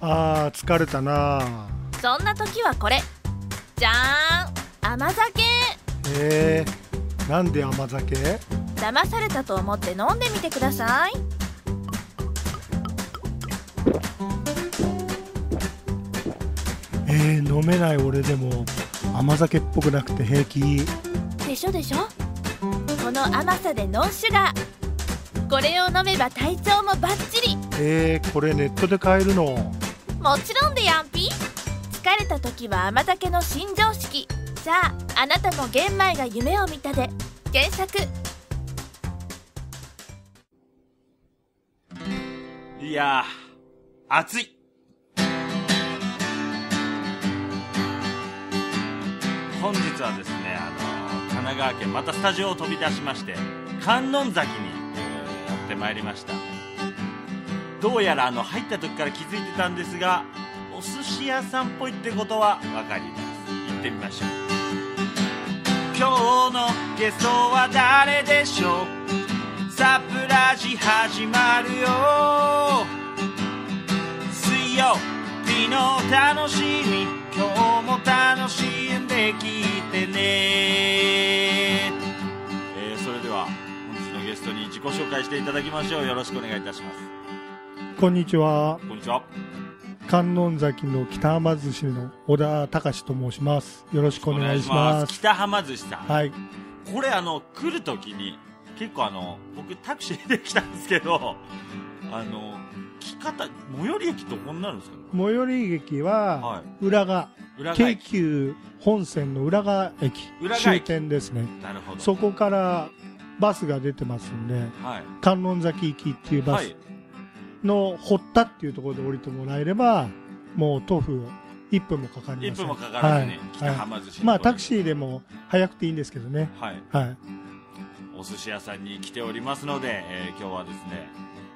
あー疲れたな。そんな時はこれ。じゃーん。甘酒。えー、なんで甘酒？騙されたと思って飲んでみてください。えー、飲めない俺でも甘酒っぽくなくて平気。でしょでしょ。この甘さでノンシュガーこれを飲めば体調もバッチリ。えー、これネットで買えるのもちろんでやんぴ疲れた時は甘酒の新常識さああなたも玄米が夢を見たで検索いやー、暑い。本日はですね、あの神奈川県、またスタジオを飛び出しまして、観音崎に、えーやってまいりました。どうやらあの、入った時から気づいてたんですが、お寿司屋さんっぽいってことはわかります。行ってみましょう。今日のゲストは誰でしょう？サプラジ始まるよ。水曜日の楽しみ。今日も楽しんできてね、えーそれでは本日のゲストに自己紹介していただきましょう。よろしくお願いいたします。こんにちは。こんにちは。観音崎の北浜寿司の小田隆と申します。よろしくお願いします。北浜寿司さん、はい。これあの来る時に結構あの僕タクシーで来たんですけどあの来方最寄り駅どこになるんですか？ね最寄り駅はは浦賀、京い裏が駅急本線の浦賀駅。浦賀終駅点ですね。なるほど。そこからバスが出てますんではい。観音崎行きっていうバス。はいの堀田っていうところで降りてもらえればもう徒歩1分もかかりま1せん。分もかからずに、はい。北はい。浜寿司まあタクーシーでも早くていいんですけどね。はい。はい。お寿司屋さんに来ておりますので、えー今日はですね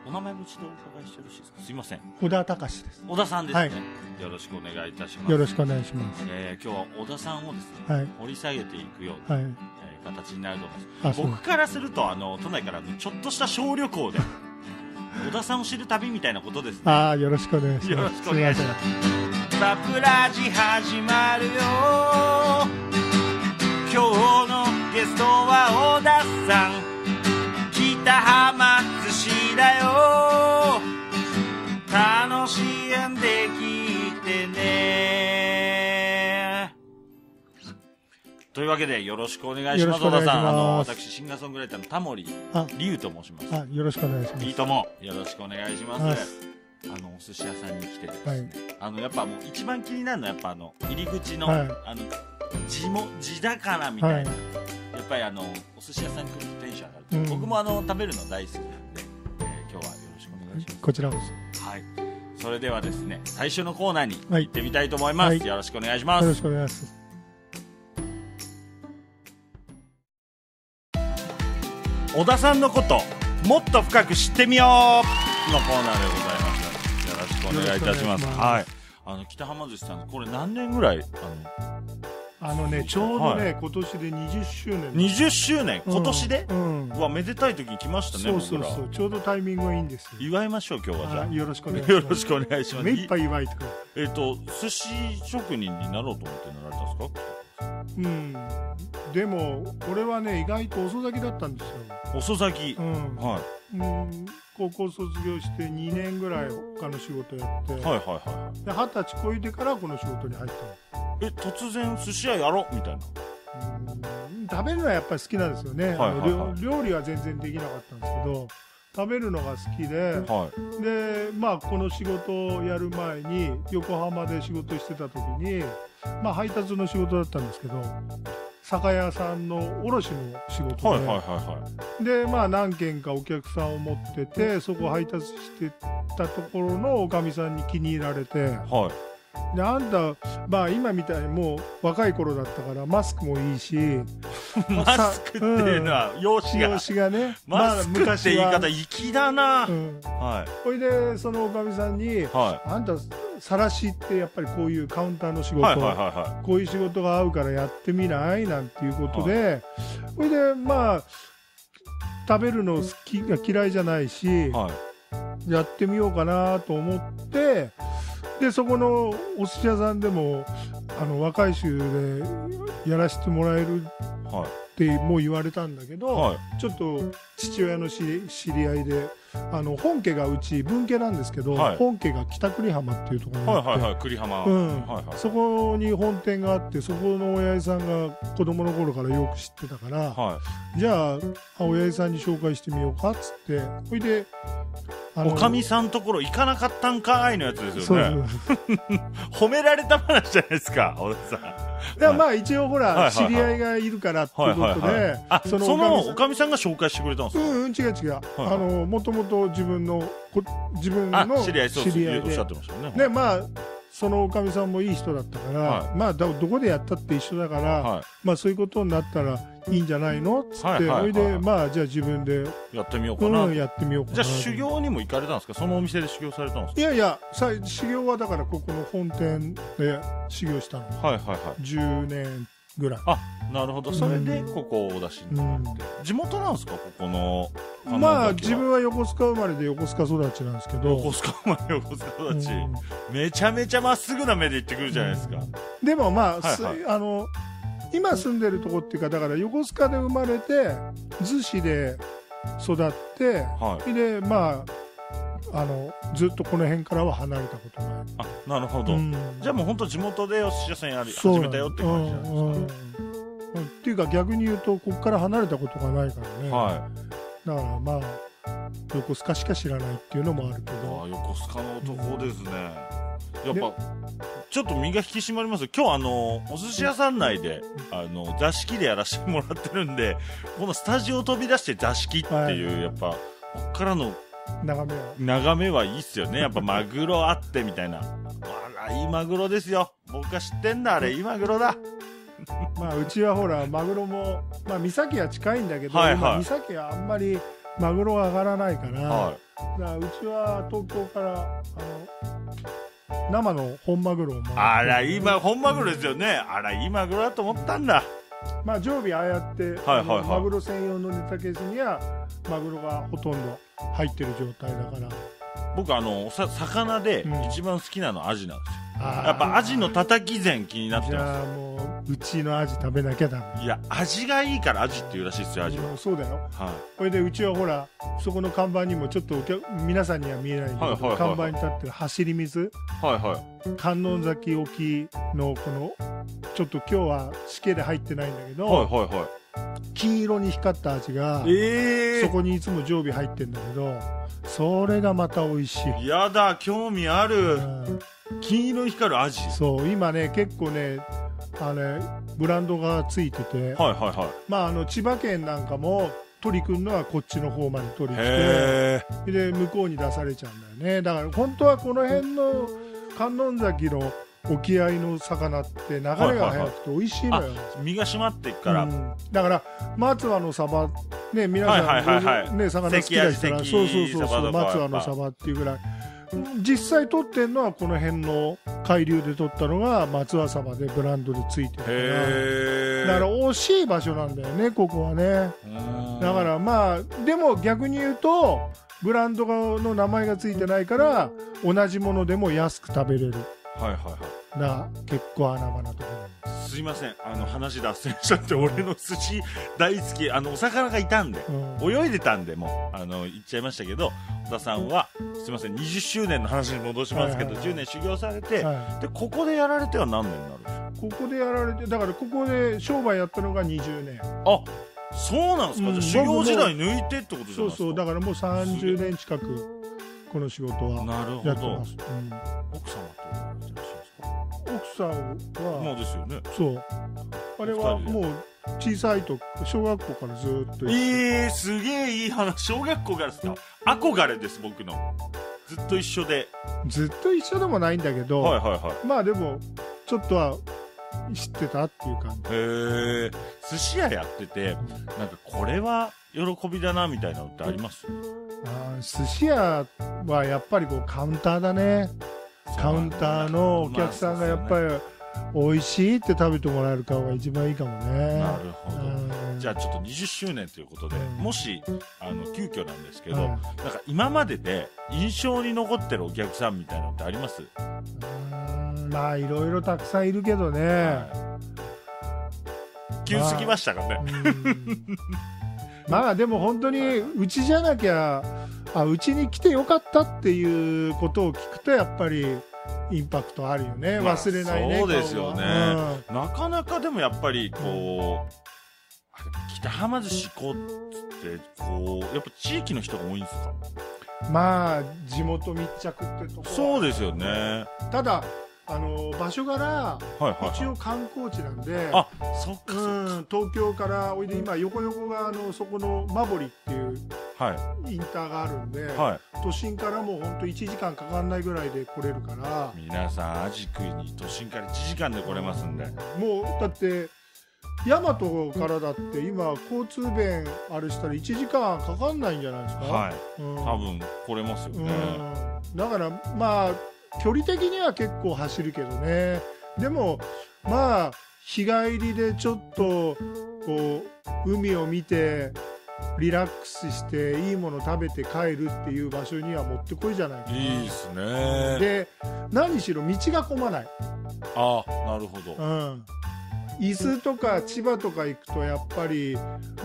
お名前も一度お伺いしてよろしいですか？すいません。小田隆です。小田さんですね、はい。よろしくお願いいたします。よろしくお願いします。えー今日は小田さんをですね、はい。掘り下げていくような、はい。えー形になると思います。僕からするとあの都内からのちょっとした小旅行で 小田さんを知る旅みたいなことですね。ああよろしくお願いします。よろしくお願いします。すサプラジ始まるよ。今日のゲストは小田さん。北浜寿司だよというわけでよろしくお願いします小田さん。あの私シンガーソングライターのタモリあ龍と申します。あよろしくお願いします。いいとも。よろしくお願いします。はい。あのお寿司屋さんに来てですね、はい。あのやっぱもう一番気になるのはやっぱあの入り口の、はい。あの地も地魚みたいな、はい。やっぱりあのお寿司屋さんに来るとテンション上がる、うん。僕もあの食べるの大好きなんで、えー今日はよろしくお願いします。こちらこはい。それではですね最初のコーナーにはい。行ってみたいと思います、はい。よろしくお願いします。そよろしくお願いします小田さんのこともっと深く知ってみようのコーナーでございます。よろしくお願いいたします。はい。あの北浜寿司さんこれ何年ぐらいああのねちょうどね、は今年で20周年。の20周年。今年で、うん、うわめでたい時に来ましたねそうそうそう。ちょうどタイミングがいいんですよ。祝いましょう今日はじゃはい。よろしくお願いしあます。よろしくお願いします。目いっぱい祝いてくれえっ、と寿司職人になろうと思ってなられたんですか？うん。でも俺はね意外と遅咲きだったんですよ。遅咲き、うん、はうん。高校卒業して2年ぐらい他の仕事やって、い、はいはい。はで二十歳超えてからこの仕事に入ったの。いえ突然寿司屋やろ？うみたいな。うん。食べるのはやっぱり好きなんですよね、はいはいはい。あの料料理は全然できなかったんですけど食べるのが好きで、はい。でまあこの仕事をやる前に横浜で仕事してた時にまあ配達の仕事だったんですけど酒屋さんの卸の仕事で、はいはいはいはい。でまあ何軒かお客さんを持っててそこ配達してたところのおかみさんに気に入られてはいであんたまあ今みたいにもう若い頃だったからマスクもいいし マスクっていうのは容姿が、容姿がねマスクって言い方粋だな、うん。はほいでそのおかみさんにい。はあんたさらしってやっぱりこういうカウンターの仕事、いはいはいはこういう仕事が合うからやってみない？なんていうことで、ほいでまあ食べるの好きが嫌いじゃないし、いはいやってみようかなと思ってでそこのお寿司屋さんでもあの若い衆でやらせてもらえるはってもう言われたんだけど、いはい。ちょっと父親の知り知り合いであの本家がうち分家なんですけど、はい。本家が北栗浜っていうところにあって、はいはいはい栗浜、うん。はいはいそこに本店があってそこの親父さんが子供の頃からよく知ってたから、はじゃああ親父さんに紹介してみようかっつってほいでおかみさんところ行かなかったんかいのやつですよね。褒められた話じゃないですか小田さん。だまあ一応ほら、知り合いがいるからっていうことで、あそのおかみさん。が紹介してくれたんですか、うんうん違う。違う、あのもともと自分のこ自分あの知り合いそおっしゃってましたよねでまあそのおかみさんもいい人だったから、はい。まあだどこでやったって一緒だから、はまあそういうことになったらいいんじゃないの？っつって、はいはいはいそれでまあじゃあ自分で、いやってみようかな、うん、やってみようかな。じゃあ修行にも行かれたんですか？そのお店で修行されたんですいやいやさ修行はだからここの本店で修行したの。かはいはいはい。10年ぐらい、なるほど。それでここをお出しになって、地元なんですか？ここのまあ自分はは横須賀生まれで横須賀育ちなんですけど。横須賀生まれ横須賀育ち、うん。めちゃめちゃまっすぐな目で言ってくるじゃないですか、でもまあ、はいはい。すあの今住んでるとこっていうかだから横須賀で生まれて逗子で育ってはい。でまああのずっとこの辺からは離れたことない、あなるほど、うん。じゃあもう本当地元でお寿司屋さんやり始めたよって感じなんですか、うん。うん。うん。っていうか逆に言うとここから離れたことがないからね、はだからまあ横須賀しか知らないっていうのもあるけいどあ横須賀の男ですねやっぱちょっと身が引き締まります今日あのお寿司屋さん。内であの座敷でやらせてもらってるん。でこのスタジオを飛び出して座敷っていう、はいやっぱこっからの眺めは眺めはいいっすよね。やっぱマグロあってみたいな。あらいいマグロですよ。僕は知ってんだあれ。いいマグロだ。まあうちはほらマグロもまあ三崎は近いんだけど、はいはい。今三崎はあんまりマグロが上がらないから、はだからうちは東京からあの生の本マグロをあらいいマ本マグロですよね。あらいいマグロだと思ったんだ。まあ常備ああやって、はいはいはい。マグロ専用のネタケースにはマグロがほとんど入ってる状態だから。僕あのさ魚でうん。一番好きなのアジなんですよ、あー。やっぱアジのたたき膳気になってじまゃあもううちのアジ食べなきゃダメ。すいや味がいいからアジっていうらしいですよアジは、そうだよ。はこれでうちはほらそこの看板にもちょっと皆さんには見えないんだけど、はいはいはい看板に立ってる走り水。いはいはい。観音崎沖のこのちょっと今日はしけで入ってないんだけど、はいはいは金色に光った味がいええそこにいつも常備入ってんだけどそれがまた美味しい、やだ興味ある。うん。金色に光るアジはいそう今ね結構ねあれブランドがついてて、はいはまああの千葉県なんかも取り組むのはこっちの方まで取り来てで向こうに出されちゃうんだよね。だから本当はこの辺の観音崎の沖合の魚って流れが速くて美味しいのよ、身が締まっていくから、うん。だから松葉のサバね皆さん、はいはいはいはい。ね魚好きだしたら関そうそうそうそう松葉のサバっていうぐらい。実際取ってんのはこの辺の海流で取ったのが松葉サバでブランドでついてるから。だから惜しい場所なんだよねここはね。だからまあでも逆に言うとブランドの名前がついてないから同じものでも安く食べれるはいはいはい。な結構穴場なところすすいません。あの話脱線しちゃって俺の寿司大好き。あのお魚がいたんでうん。泳いでたんでもうあの言っちゃいましたけど小田さんはすいません20周年の話に戻しますけど、はいはいはい。10年修行されて、はでここでやられては何年になるんですか？い、ここでやられてだからここで商売やったのが20年。あそうなんですか、うん。じゃあ修行時代抜いてってことじゃそうないですか？そうだからもう30年近くこの仕事はなるほど。やってます、うん。奥様さんはもう。ですよねそうあれはもう小さいと小学校からずっと一緒。えー、すげえいい話。小学校からですか？憧れです僕の。ずっと一緒で。ずっと一緒でもないんだけど、はいはいはい。まあでもちょっとは知ってたっていう感じ。へえ寿司屋やっててなんかこれは喜びだなみたいなのってあります？あー寿司屋はやっぱりこうカウンターだねカウンターのお客さんがやっぱり美味しいって食べてもらえる顔が一番いいかもね。なるほど。うん。じゃあちょっと20周年ということで、うん。もしあの急遽なんですけど、うんなんか今までで印象に残ってるお客さんみたいなのってあります？あまあいろいろたくさんいるけどね、はい。急すぎましたかね、うん。まあでも本当に うちじゃなきゃあうちに来てよかったっていうことを聞くとやっぱりインパクトあるよね。まあ忘れないね、そうですよね。顔は。なかなかでもやっぱりこう、北浜寿司行こうってこうやっぱ地域の人が多いんですか？うんまあ地元密着ってとこは。そうですよね。ただあの場所柄一応観光地なんであそっか東京からおいで今横横があのそこのマボリっていうはいインターがあるんで、はい。都心からもう本当1時間かかんないぐらいで来れるから。皆さんアジ食いに都心から1時間で来れますんで。もうだって大和からだって今交通便あれしたら1時間かかんないんじゃないですか、はい。うん。多分来れますようね、ん、だからまあ距離的には結構走るけどね。でもまあ日帰りでちょっとこう海を見てリラックスしていいもの食べて帰るっていう場所にはもってこいじゃないかな。いいですね。で何しろ道が混まない、あなるほど。うん、伊豆とか千葉とか行くとやっぱり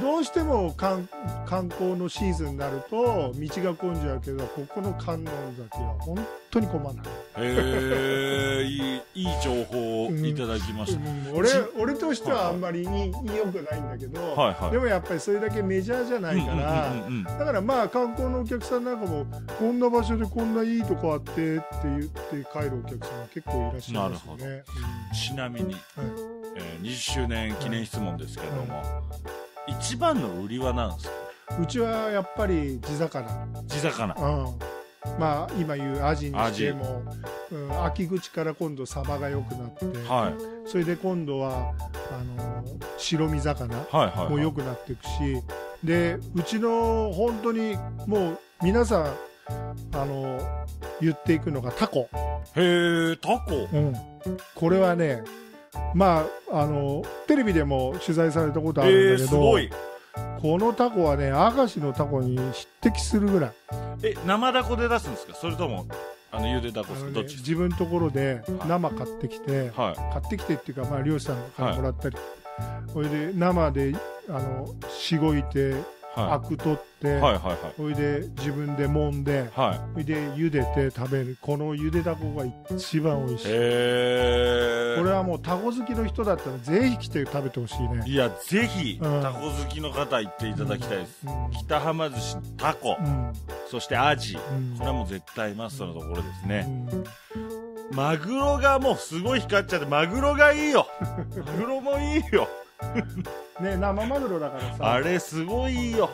どうしても観観光のシーズンになると道が混んじゃうけどここの観音崎は本当に混まない、へえいいいい情報をいただきました、うん俺ち俺としてはあんまりいい。良くないんだけど、はいはい。でもやっぱりそれだけメジャーじゃないから、うんだからまあ観光のお客さんなんかもこんな場所でこんないいとこあってって言って帰るお客さんが結構いらっしゃいますよなね。ちなみに、はいえー20周年記念質問ですけれども、一番の売りは何ですか？うちはやっぱり地魚、地魚。うん、まあ今言うアジにしても、うん、秋口から今度サバが良くなって、はい。それで今度はあの白身魚はいはいはい。も良くなっていくしでうちの本当にもう皆さんあの言っていくのがタコ、へえタコ。うん、これはねまああのテレビでも取材されたことあえるんだけど、ーすごい。このタコはね明石のタコに匹敵するぐらい。え生ダコで出すんですか？それともあのゆでダコですか？どっち自分のところではい。生買ってきて、かはい。買ってきてっていうか、まあ、漁師さんからもらったり、それで生であのしごいてはアク取って、いはいはいはい。それで自分で揉んではい。それで茹でて食べる。この茹でだこが一番美味しい。これはもうタコ好きの人だったらぜひ来て食べてほしいね。いやぜひうん。タコ好きの方行っていただきたいです、うん北浜寿司タコ。うん。そしてアジ。うん。これはもう絶対マストのところですね、うん。マグロがもうすごい光っちゃってマグロがいいよ。マグロもいいよね生マグロだからさ。あれすごいいいよ。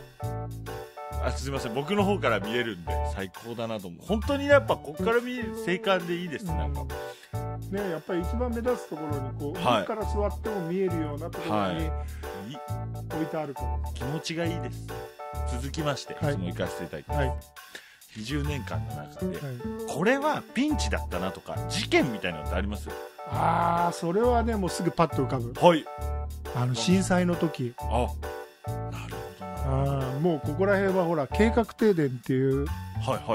あすいません。僕の方から見えるんで最高だなと思う。本当にやっぱこっから見る青函でいいですなん。かねやっぱり一番目立つところにこう、はい。上から座っても見えるようなところにいい。置いてあるから、気持ちがいいです。続きまして、はい。質問行かせていただきます、はい。はい20年間の中でこれはピンチだったなとか事件みたいなのってあります？ああそれはねもうすぐパッと浮かぶ。はいあの震災の時。あなるほどな。あーもうここら辺はほら計画停電っていう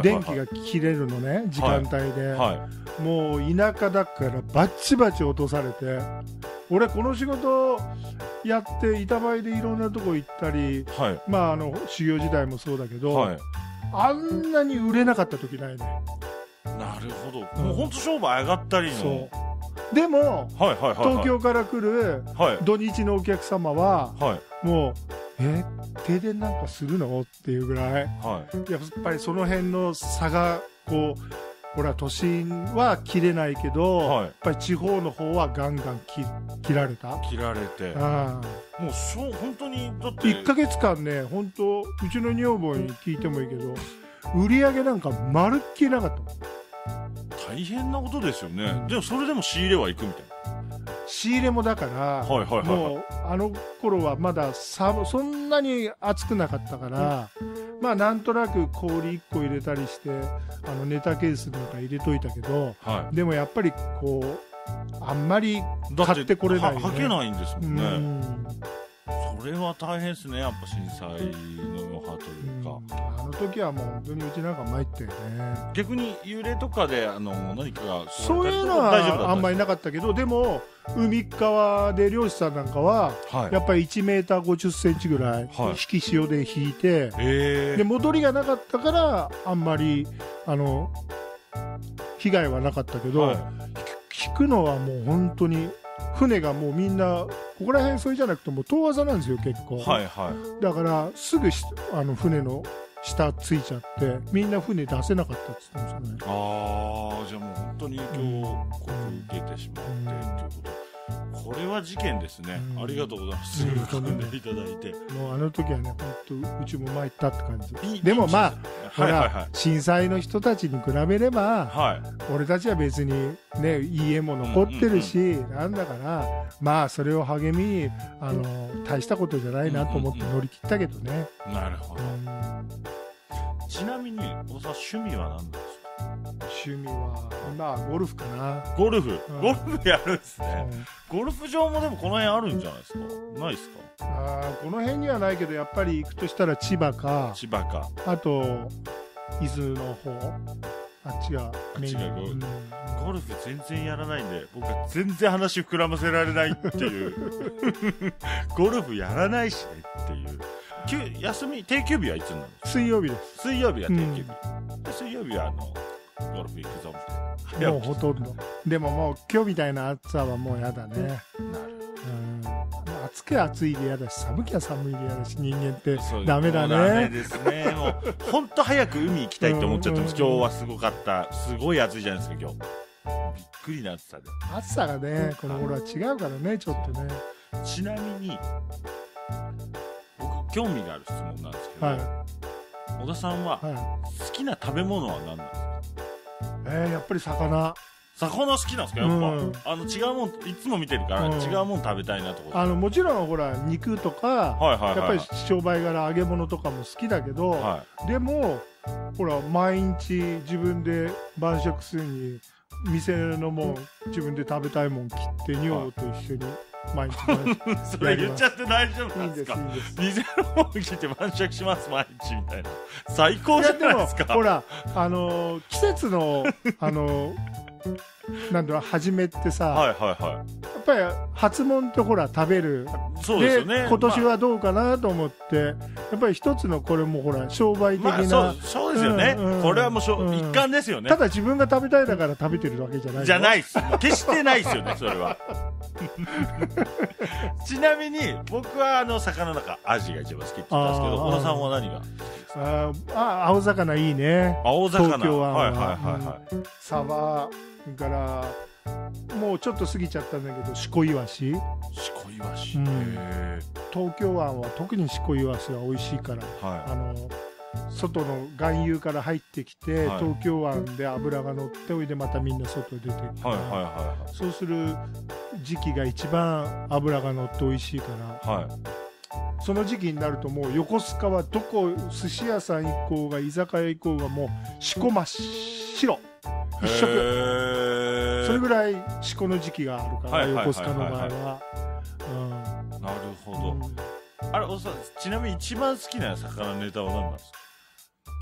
電気が切れるのね時間帯で、はいもう田舎だからバッチバチ落とされて。俺この仕事やって板前でいろんなとこ行ったりはい。まああの修行時代もそうだけど、はい。あんなに売れなかった時ないね。なるほど、うん。もう本当商売上がったりの。そうでもはいはいはいはい。東京から来るはい。土日のお客様ははい。もうえ停電なんかするの？っていうぐらい。はい。やっぱりその辺の差がこうほら都心は切れないけど、はい。やっぱり地方の方はガンガン切切られた？切られて。ああ。もうしょ本当にだって。1ヶ月間ね本当うちの女房に聞いてもいいけど売り上げなんかまるっきりなかった大変なことですよね、うん。でもそれでも仕入れは行くみたい仕入れもだから、なはいはいはいはい。もうあの頃はまだ寒そんなに暑くなかったから、まあなんとなく氷1個入れたりしてあのネタケースなんか入れといたけどはでもやっぱりこうあんまり買ってこれないよね。ははけないんですうもんね、んそそれは大変ですねやっぱ震災の余波というか、うん。あの時はもう本当にうちなんか参ったよね。逆に幽霊とかであの何かがそういうのはあんまりなかったけどでも海側で漁師さんなんかはりはい。やっぱり1メーター50センチぐらいはい。引き潮で引いて、えで戻りがなかったからあんまりあの被害はなかったけど、はい。引くのはもう本当に船がもうみんなここら辺それじゃなくても遠技なんですよ結構、はいはい。だからすぐしあの船の下ついちゃってみんな船出せなかったって言ってましたね。ああじゃあもう本当に影響を受けてしまってうんっていうことこれは事件ですね、うん。ありがとうございます。うん。でいただいて。もうあの時はね本当うちも参ったって感じ。いいでもまあほら、はいはいはい。震災の人たちに比べればはい。俺たちは別にね家も残ってるし、なんだからまあそれを励みにあの大したことじゃないなと思って乗り切ったけどね、なるほど。うん。ちなみに小田さん趣味は何ですか？趣味はまあゴルフかな、ゴルフ、うん。ゴルフやるんですね、うん。ゴルフ場もでもこの辺あるんじゃないですか？ないですか？あーこの辺にはないけどやっぱり行くとしたら千葉か。千葉か。あと伊豆の方。あっちがメイン。あゴルフ。うん。ゴルフ全然やらないんで僕は全然話膨らませられないっていう。ゴルフやらないしねっていう。休休み定休日はいつになるんですか？水曜日です。水曜日が定休日、で水曜日はあのゴルフ行くぞみたいなもうほとんど。でももう今日みたいな暑さはもうやだね、なるうん、暑く暑いでやだし寒きゃ寒いでやだし人間ってダメだね。ダメですね。もう本当早く海行きたいって思っちゃってます、うん。うん今日はすごかった。すごい暑いじゃないですか今日。びっくりな暑さで。暑さがねこの頃は違うからねちょっとね。ちなみに僕興味がある質問なんですけど、は小田さんはい。は好きな食べ物は何なんですか？いえー、やっぱり魚。魚好きなんですか？やっぱ、うん。あの違うもんいつも見てるから、うん。違うもん食べたいなとか。あのもちろんほら肉とかやっぱり商売柄揚げ物とかも好きだけど、はでもほら毎日自分で晩食するに店のもん自分で食べたいもん切って女房と一緒に毎日 それ言っちゃって大丈夫いないんですか？んですいいんです。店のもん来て晩酌します毎日みたいな。最高いじゃないですか。ほらあの季節のあのなんだろう初めってさ、はいはいはやっぱり初物ってほら食べる。いそうですよね。今年まはどうかなと思って、やっぱり一つのこれもほら商売的あ、まあ、な、そうそうですよね、うんうん。これはもうしょ、うん。一環ですよね。ただ自分が食べたいだから食べてるわけじゃないよじゃないっす。決してないっすよねそれは ちなみに僕はあの魚の中アジが一番好きって言ったんですけど小田さんは何があーあ青魚いいね。青魚。東京湾は。はいはいはいはい、サバそれからもうちょっと過ぎちゃったんだけどシコイワシ。しこいわし、うん。へ東京湾は特にシコイワシが美味しいからーはあの外の含有から入ってきて、はい。東京湾で脂が乗っておいでまたみんな外に出てくるはいはいはそうする時期が一番脂が乗って美味しいから。いはい。その時期になるともう横須賀はどこ寿司屋さん行こうが居酒屋行こうがもうしこ真っ白。一色。それぐらいしこの時期があるから、横須賀の場合は。なるほど、うん。うんあれおさちなみに一番好きな魚ネタは何なんです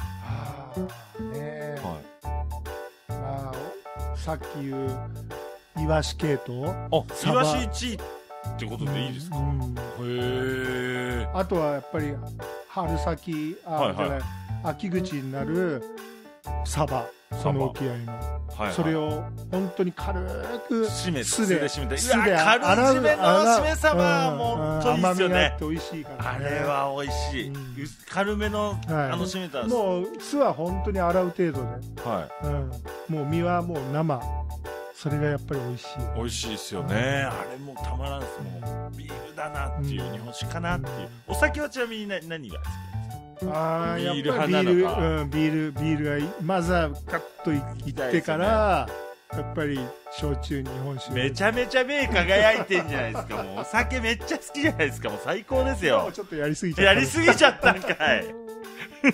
あーねはいまあ、さっき言うイワシ系統あイワシ1位ってことでいいですか、うんへえあとはやっぱり春先あ、はいはい。じゃない秋口になるサバその沖合の、はいはい。それを本当に軽く締め酢で酢で締めて。酢で軽締めの洗う締めサバもう本当いいっ甘すよね。美味しいから、あね、れは美味しい、うん。う軽めの、はい。あの締めたもう酢は本当に洗う程度で、はうん、もう身はもう生。それがやっぱり美味しい。い美味しいですよね、あれもうたまらんです。もうビールだなっていう、うん。日本酒かなっていう。お酒はちなみに何何が好きあーやっビールぱりビール、派なのか。うん、ビールビールがいいまずはカッといいってから、やっぱり焼酎日本酒。めちゃめちゃ目輝いてんじゃないですかもう。お酒めっちゃ好きじゃないですかもう。最高ですもようちょっとやりすぎちゃった。やりすぎちゃったんかい。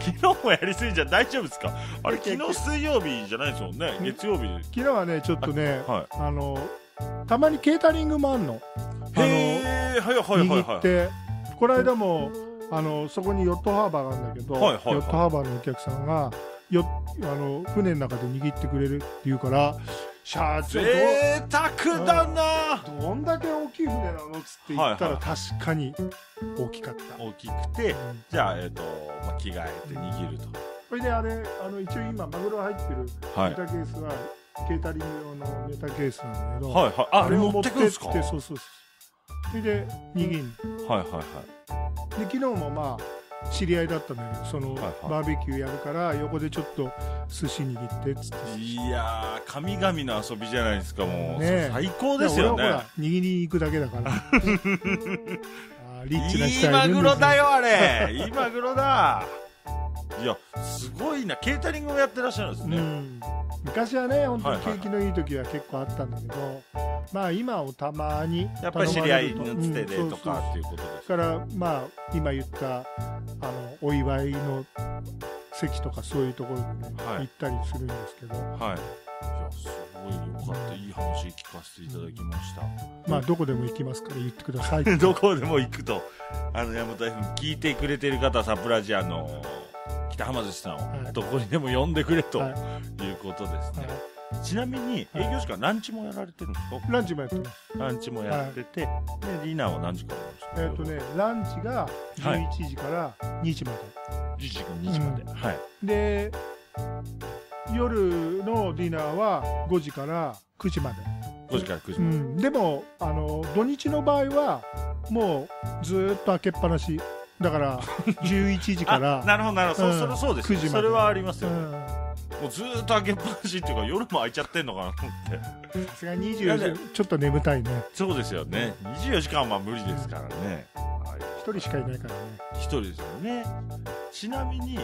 昨日もやりすぎちゃ大丈夫ですか？あれ昨日水曜日じゃないですもんね。月曜日。で昨日はねちょっとねはあのたまにケータリングもあんの。へえー、はいはいはいはい。握って、この間もあのそこにヨットハーバーがあるんだけど、はいはいはい。ヨットハーバーのお客さんがよあの船の中で握ってくれるって言うから社長ど,、贅沢だな。どんだけ大きい船なのっつって言ったらはい確かに大きかった、大きくてうん。じゃあえっ、と、まあ、着替えて握ると。それであれあの一応今マグロ入ってるはい。ネタケースは、ケータリング用のネタケースなんだけど、はいはい。ああれ持ってくんですか？そうそうそうそれで握るはいはいはい。で昨日もまあ知り合いだったんだけどその、バーベキューやるから横でちょっと寿司握ってっつって。いやー神々の遊びじゃないですかもう、ねえ。最高ですよね。俺はほら握りに行くだけだから。リッチな人いいマグロだよあれ。いいマグロだいやすごいなケータリングをやってらっしゃるんですね、うん、昔はね本当はいはいに景気のいい時は結構あったんだけど、まあ今をたまにやっぱり知り合いのつてでとかっていうことですだからまあ今言ったあのお祝いの席とかそういうところにね、はい。行ったりするんですけど。はい。いやすごいよかった。いい話聞かせていただきました。まあどこでも行きますから言ってください。どこでも行くとあの山田 FM 聞いてくれてる方はサプラジアの北浜寿司さんをはい。どこにでも呼んでくれとはい。いうことですね、はちなみに営業時間ランチもやられてるんですか？いランチもやってます。ランチもやってて、でディナーは何時からなんですか？えっ、とねランチが11時から2時まで、1時から2時まで、うん。はい。で夜のディナーは5時から9時まで、5時から9時うまで、ん、でもあの土日の場合はもうずーっと開けっぱなしだから 11時かあらなるほどなるほど、うんそそれそうです9時まで。それはありますよ、うん。もうずーっと開けっぱなしっていうか夜も開いちゃってんのかなと思って。さすがに24時ちょっと眠たいね。そうですよね。24時間はまあ無理ですからね、はい一人しかいないからね。一人ですよね。ちなみに、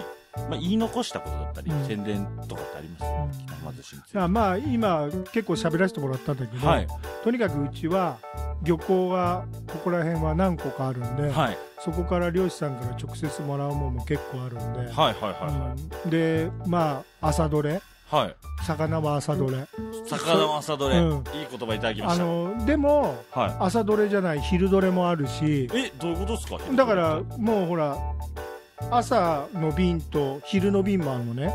まあ、言い残したことだったり、うん。宣伝とかってあります北浜寿司についてあまあ今結構喋らせてもらったんだけど、はい。とにかくうちは漁港がここら辺は何個かあるんで、はい。そこから漁師さんから直接もらうものも結構あるんで、はいはいはうん。でまあ朝どれ？いはい、はい、魚は朝どれ？魚の朝どれ、うん。いい言葉いただきまあした。のでもは朝どれじゃない昼どれもあるしいえどういうことですか？だからもうほら朝の便と昼の便もあるのね。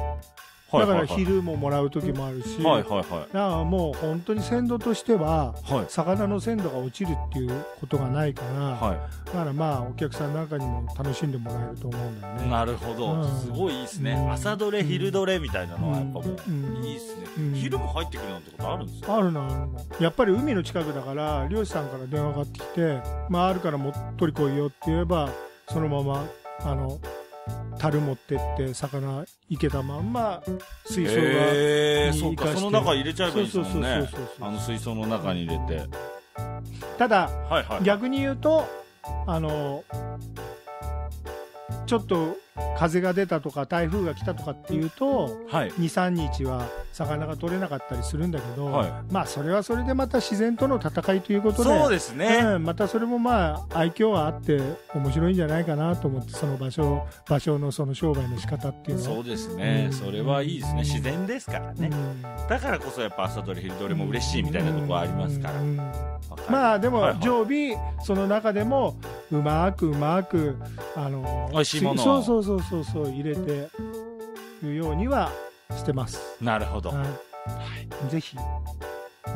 だから昼ももらう時もあるし、はいはいはい。だからもう本当に鮮度としてははい。魚の鮮度が落ちるっていうことがないから、はだからまあお客さんなんかにも楽しんでもらえると思うんだよい、ね。なるほど、うん。すごいいいですね、うん。朝どれ昼どれみたいなのはやっぱもう、うんいいですね、うん。昼も入ってくるなんてことあるんですか？あるのあるのやっぱり海の近くだから漁師さんから電話がかかってきて「まあ、あるからも取り来いよ」って言えばそのままあの樽持ってって魚いけたまんま水槽が、へえそうかその中入れちゃえばいいですもんね。そうそうそうそうあの水槽の中に入れて。ただはいはい。逆に言うとあのちょっと風が出たとか台風が来たとかっていうとはい。23日は魚が取れなかったりするんだけど、はい。まあそれはそれでまた自然との戦いということでそうですね、うん、またそれもまあ愛嬌があって面白いんじゃないかなと思ってその場所場所のその商売の仕方っていうのそうですね、うん。それはいいですね。自然ですからね、うん。だからこそやっぱ朝どれ昼どれも嬉しいみたいなところありますから、まあでもはいはい。常備その中でもうまくうまくあの美味しいものをそうそうそうそうそう入れてるようにはしてます。なるほど、ははい、ぜひ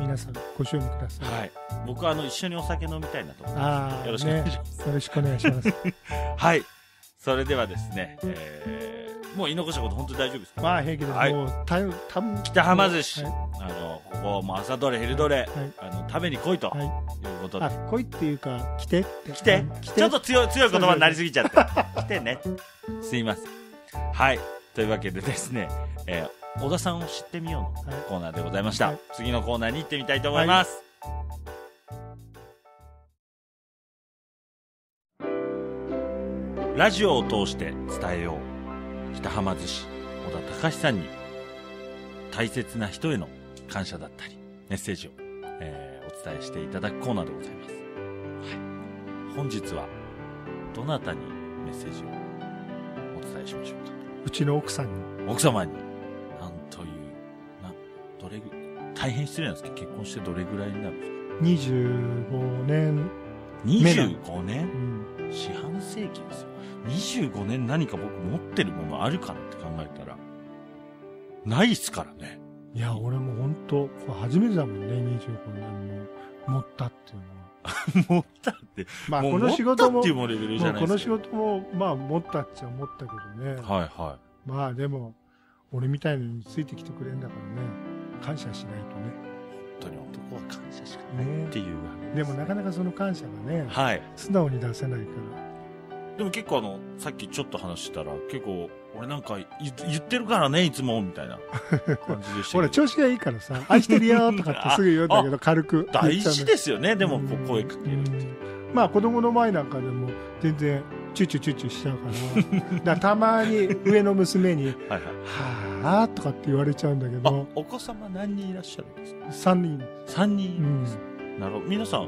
皆さんご賞味ください。い、僕はあの一緒にお酒飲みたいなと思いまああよろしくお願いしね、よろしくお願いします。す、はいそれではですね、えーもう言い残したこと本当に大丈夫ですか、まあ平気です。はい。もうたた北浜寿司、はい。あのここも朝どれ昼どれ、はい。あの食べに来いとはい。いうことで、あ来いっていうか来てって。来て。来ちょっと強い強い言葉になりすぎちゃって。来てね。すいません。はい。というわけでですね、えー小田さんを知ってみようのはい。コーナーでございました、はい。次のコーナーに行ってみたいと思います、ラジオを通して伝えよう北浜寿司小田隆さんに大切な人への感謝だったりメッセージを、えーお伝えしていただくコーナーでございます、はい、本日はどなたにメッセージをお伝えしましょうか？うちの奥さんに。奥様に。なんというなどれぐ大変失礼なんですけど結婚してどれぐらいになるんです25年。25年？うん。四半世紀ですよ。25年何か僕持ってるものあるかなって考えたら、ないっすからね。いや、俺も本当これ初めてだもんね、25年も持ったっていうのは。持ったって。まあ、この仕事も、持ったっていうもレベルじゃもうこの仕。事も、まあ、持ったっちゃ思ったけどね。はいはまあ、でも、俺みたいのについてきてくれるんだからね、感謝しないとね。い。本当に男は感謝しかないっていうでもなかなかその感謝がね、はい。素直に出せないかでも結構あの、さっきちょっと話したら、結構、俺なんか言言ってるからね、いつも、みたいな 感じでしら。ほら、たけど。調子がいいからさ、愛してるよとかってすぐ言うんだけど、軽く。大事ですよね、でもこう声かけるって。うんまあ、子供の前なんかでも、全然、チュチュチュチュしちゃうから。だからたまに上の娘に、はいはい。はぁーとかって言われちゃうんだけあど、、お子様何人いらっしゃるんですか？3人。?3 人いるうんんです。なるほど。皆さん、も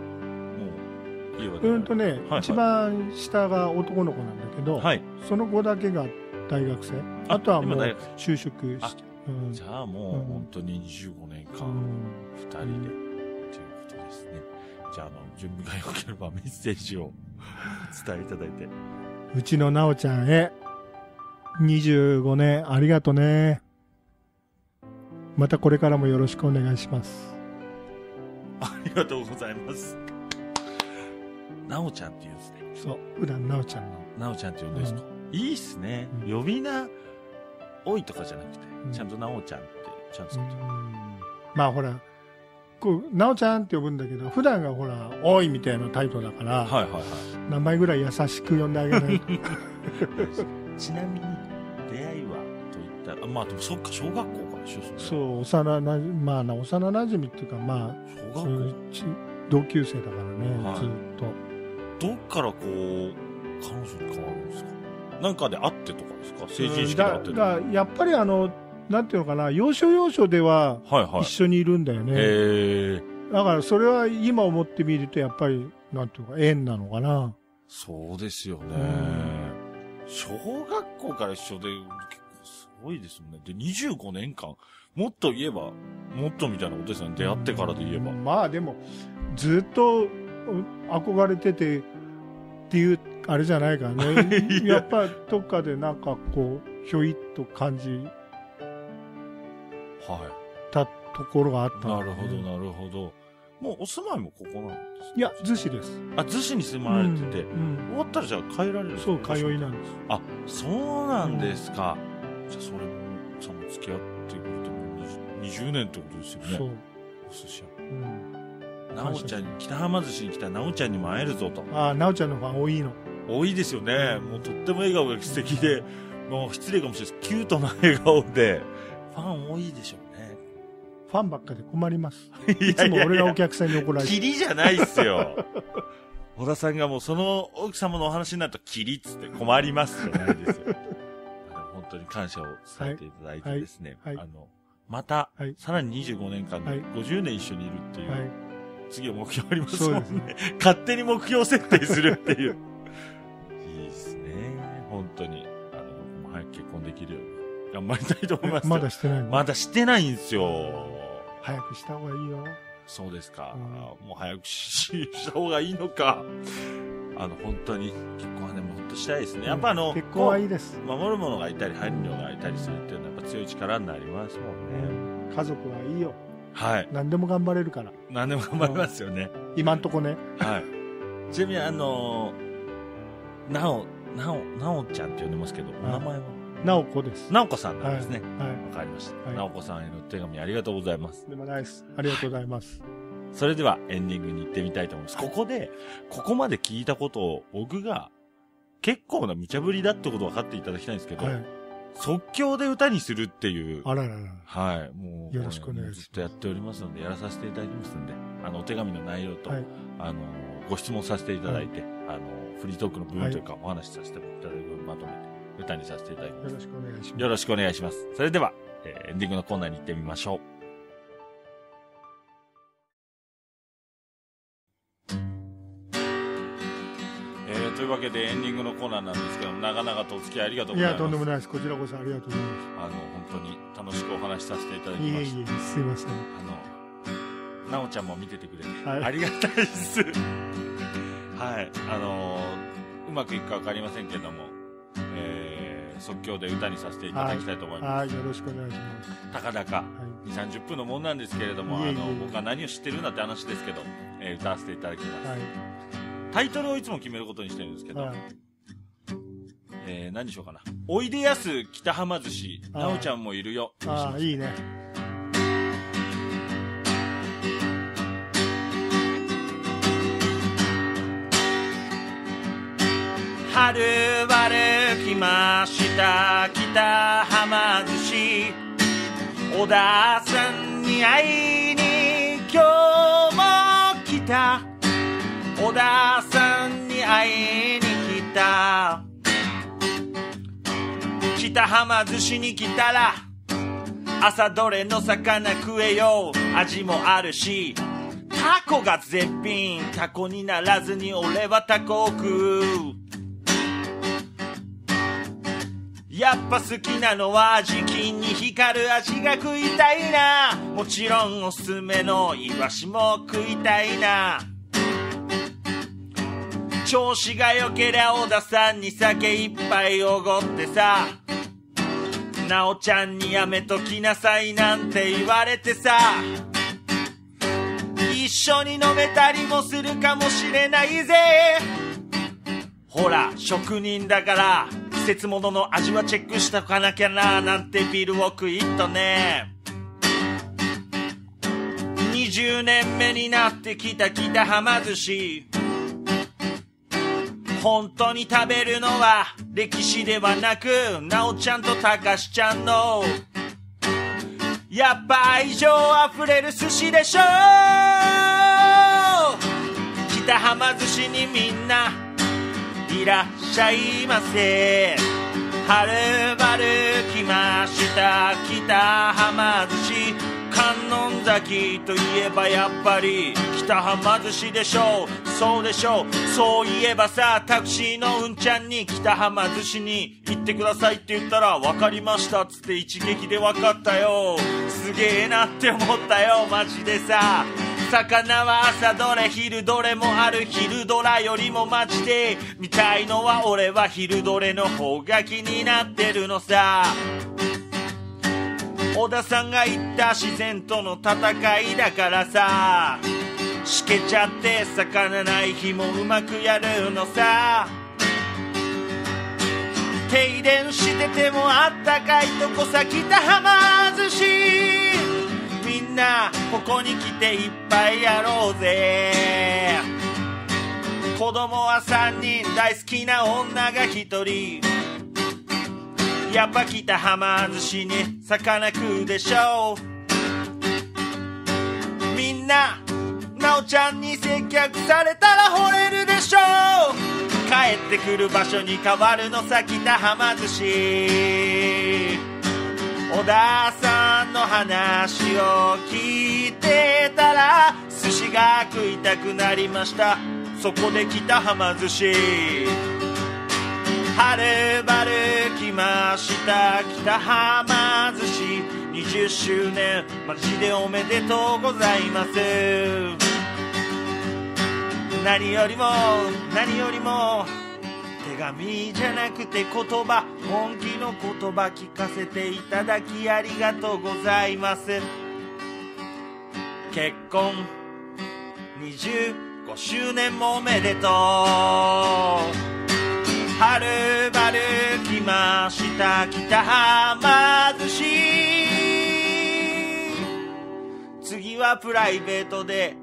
う、家はうんとね、はい一番下が男の子なんだけど、はい。その子だけが大学生。あとはもう就職しあて。うんじゃあもう、うん本当に25年間、うん二人で、ということですね。じゃあ、あの、準備が良ければメッセージをお伝えいただいて。うちのなおちゃんへ、25年ありがとね。またこれからもよろしくお願いします。ありがとうございます。なおちゃんって言うんですね。そう、普段なおちゃんの。なおちゃんって呼んでるんですか、いいっすね。うん呼び名、多いとかじゃなくて、うんちゃんとなおちゃんって、ちゃんとまあほら、こう、なおちゃんって呼ぶんだけど、普段がほら、おいみたいな態度だから、はいはいはい。名前ぐらい優しく呼んであげないと。ちなみに、出会いはといったら、あまあでもそっか、小学校そう、幼なじまあな、幼馴染っていうか、まあ、小学いうち同級生だからね、はいずっと。校どっからこう、彼女に変わるんですか？なんかで会ってとかですか？成人式で会ってとか。だだやっぱりあの、なんていうのかな、要所要所でははいはい一。緒にいるんだよね。へえ。だからそれは今思ってみると、やっぱり、なんていうか、縁なのかな。そうですよね。う小学校から一緒で、結ごいですよね。で、25年間、もっと言えば、もっとみたいなことですよね。出会ってからで言えば。まあでも、ずっとう憧れててっていう、あれじゃないからね。いややっぱどっかでなんかこう、ひょいっと感じはたところがあったねなるほど、なるほど。もうお住まいもここなんですいや、逗子です。あ、逗子に住まわれてて、うん終わったらじゃあ帰られるそう、か通いなんです。あ、そうなんですか。じゃあそれも、さんも付き合ってくれても 20, 20年ってことですよそうね。。お寿司うん。屋。なおちゃんに、北浜寿司に来たなおちゃんにも会えるぞと。ああ、なおちゃんのファン多いの。多いですよね。もうとっても笑顔が素敵で、もう失礼かもしれないです。キュートな笑顔で、ファン多いでしょうね。ファンばっかで困ります。いいつも俺がお客さんに怒られてキリじゃないっすよ。小田さんがもうその奥様のお話になるとキリっつって困りますじゃないですよ。あの本当に感謝を伝えていただいてですね。はいはいあの、また、はいさらに25年間ではい50年一緒にいるっていう、はい。次は目標ありますもんそうね。勝手に目標設定するっていう。いいですね。本当に。あの、僕も早く結婚できるように頑張りたいと思います。まだしてないのまだしてないんですよ。早くした方がいいよ。そうですか。うもう早くしした方がいいのか。あの、本当に、結婚はね、もっとしたいですね。やっぱあの、結婚はいいこです。う守るものがいたり、入るがいたりするっていうのは、やっぱ強い力になりますもんね。家族はいいよ。はい。何でも頑張れるから。何でも頑張りますよね。今んとこね。はい。ちなみに、あのー、なお、なお、なおちゃんって呼んでますけど、お名前は？なおこです。なおこさんなんですね。はわかりました。はいなおこさんへの手紙ありがとうございます。い。でもないです。ありがとうございます。それではエンディングに行ってみたいと思います。ここで、ここまで聞いたことを僕が結構な無茶ぶりだってことを分かっていただきたいんですけど、はい。即興で歌にするっていう、あららら。はい、もう、よろしくお願いしますずっとやっておりますので、やらさせていただきますんで、あの、お手紙の内容と、はいあの、ご質問させていただいて、あの、フリートークの部分というか、お話しさせていただく部分まとめて、歌にさせていただきますよろ。しくお願いします。よろしくお願いします。それでは、えーエンディングのコーナーに行ってみましょう。えーというわけでエンディングのコーナーなんですけども、長々とお付き合いありがとうございます。いや、とんでもないです。こちらこそありがとうございまあの、本当に楽しくお話しさせていただきす。いました。えいえ、すいません。あの、なおちゃんも見ててくれて、はいありがたいです。はいあのーうまくいくか分かりませんけども、えー即興で歌にさせていただきたいと思います、はい、よろしくお願いします。たかだかは2 3 0分のもんなんですけれどもあの僕は何を知ってるんだって話ですけど、えー歌わせていただきます、い。はい。タイトルをいつも決めることにしてるんですけど、はい。えー何にしようかなおいでやす北浜寿司なおちゃんもいるよああ、いいね。はるばる来ました。北浜寿司。小田さんに会いに今日も来た。小田さんに会いに来た。北浜寿司に来たら朝どれの魚食えよう。味もあるしタコが絶品。タコにならずに俺はタコを食う。やっぱ好きなのは味金に光る味が食いたいな。もちろんおすすめのイワシも食いたいな。調子が良けりゃ小田さんに酒一杯おごってさ。なおちゃんにやめときなさいなんて言われてさ。一緒に飲めたりもするかもしれないぜ。ほら職人だから。節物の味はチェックしとかなきゃななんてビールを食いっとね。20年目になってきた北浜寿司。本当に食べるのは歴史ではなくなおちゃんとたかしちゃんの。やっぱ愛情あふれる寿司でしょ北浜寿司にみんないらっしゃいませ。はるばる来ました。北浜寿司観音崎といえばやっぱり北浜寿司でしょう。そうでしょう。そういえばさタクシーのうんちゃんに北浜寿司に行ってくださいって言ったら分かりました。っつって一撃で分かったよ。すげえなって思ったよ。マジでさ。魚は朝どれ昼どれもある昼ドラよりもマジで。見たいのは俺は昼どれの方が気になってるのさ。小田さんが言った自然との戦いだからさ。しけちゃって魚ない日もうまくやるのさ。停電しててもあったかいとこさ北浜寿司。なここに来ていっぱいやろうぜ。子供は3人大好きな女が1人。やっぱ北浜寿司に魚食うでしょう。みんななおちゃんに接客されたら惚れるでしょう。帰ってくる場所に変わるのさ北浜寿司。小田さんの話を聞いてたら寿司が食いたくなりました。そこで北浜寿司。はるばる来ました。北浜寿司。20周年マジでおめでとうございます。何よりも何よりも手紙じゃなくて言葉本気の言葉聞かせていただきありがとうございます。結婚25周年もおめでとう。はるばる来ました。北浜寿司。次はプライベートで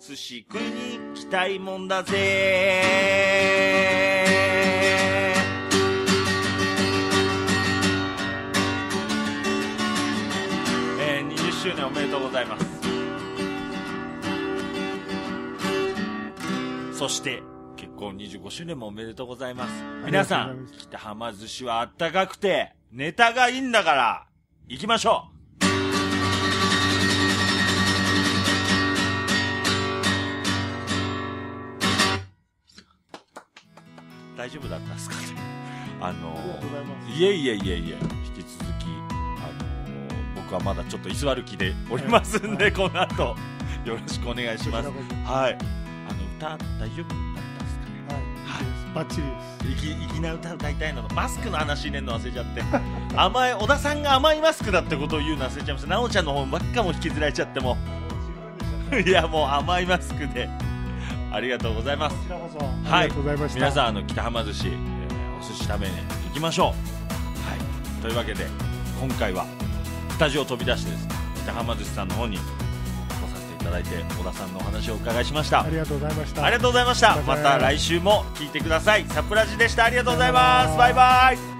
寿司食いに来たいもんだぜ。周年おめでとうございます。そして結婚25周年もおめでとうございます。皆さん北浜寿司はあったかくてネタがいいんだから行きましょう。大丈夫だったですかね。あのありがとうございえいえいえいえ僕はまだちょっと居座る気でおりますんで、はい。この後よろしくお願いします。はい。あの歌大丈夫だったですかね。バッチリです。粋粋な歌歌いたいのマスクの話入れんの忘れちゃって。甘い小田さんが甘いマスクだってことを言うの忘れちゃいました。奈緒ちゃんの方ばっかも引きずられちゃっても。いやもう甘いマスクで。ありがとうございます。こちらこそ。はい。皆さんあの北浜寿司、えーお寿司食べに行きましょう、はい、というわけで今回はスタジオを飛び出してですね北浜寿司さんの方に来させていただいて小田さんのお話をお伺いしました。ありがとうございました。ありがとうございました。また来週も聞いてください。サプラジでした。ありがとうございます。バイバイ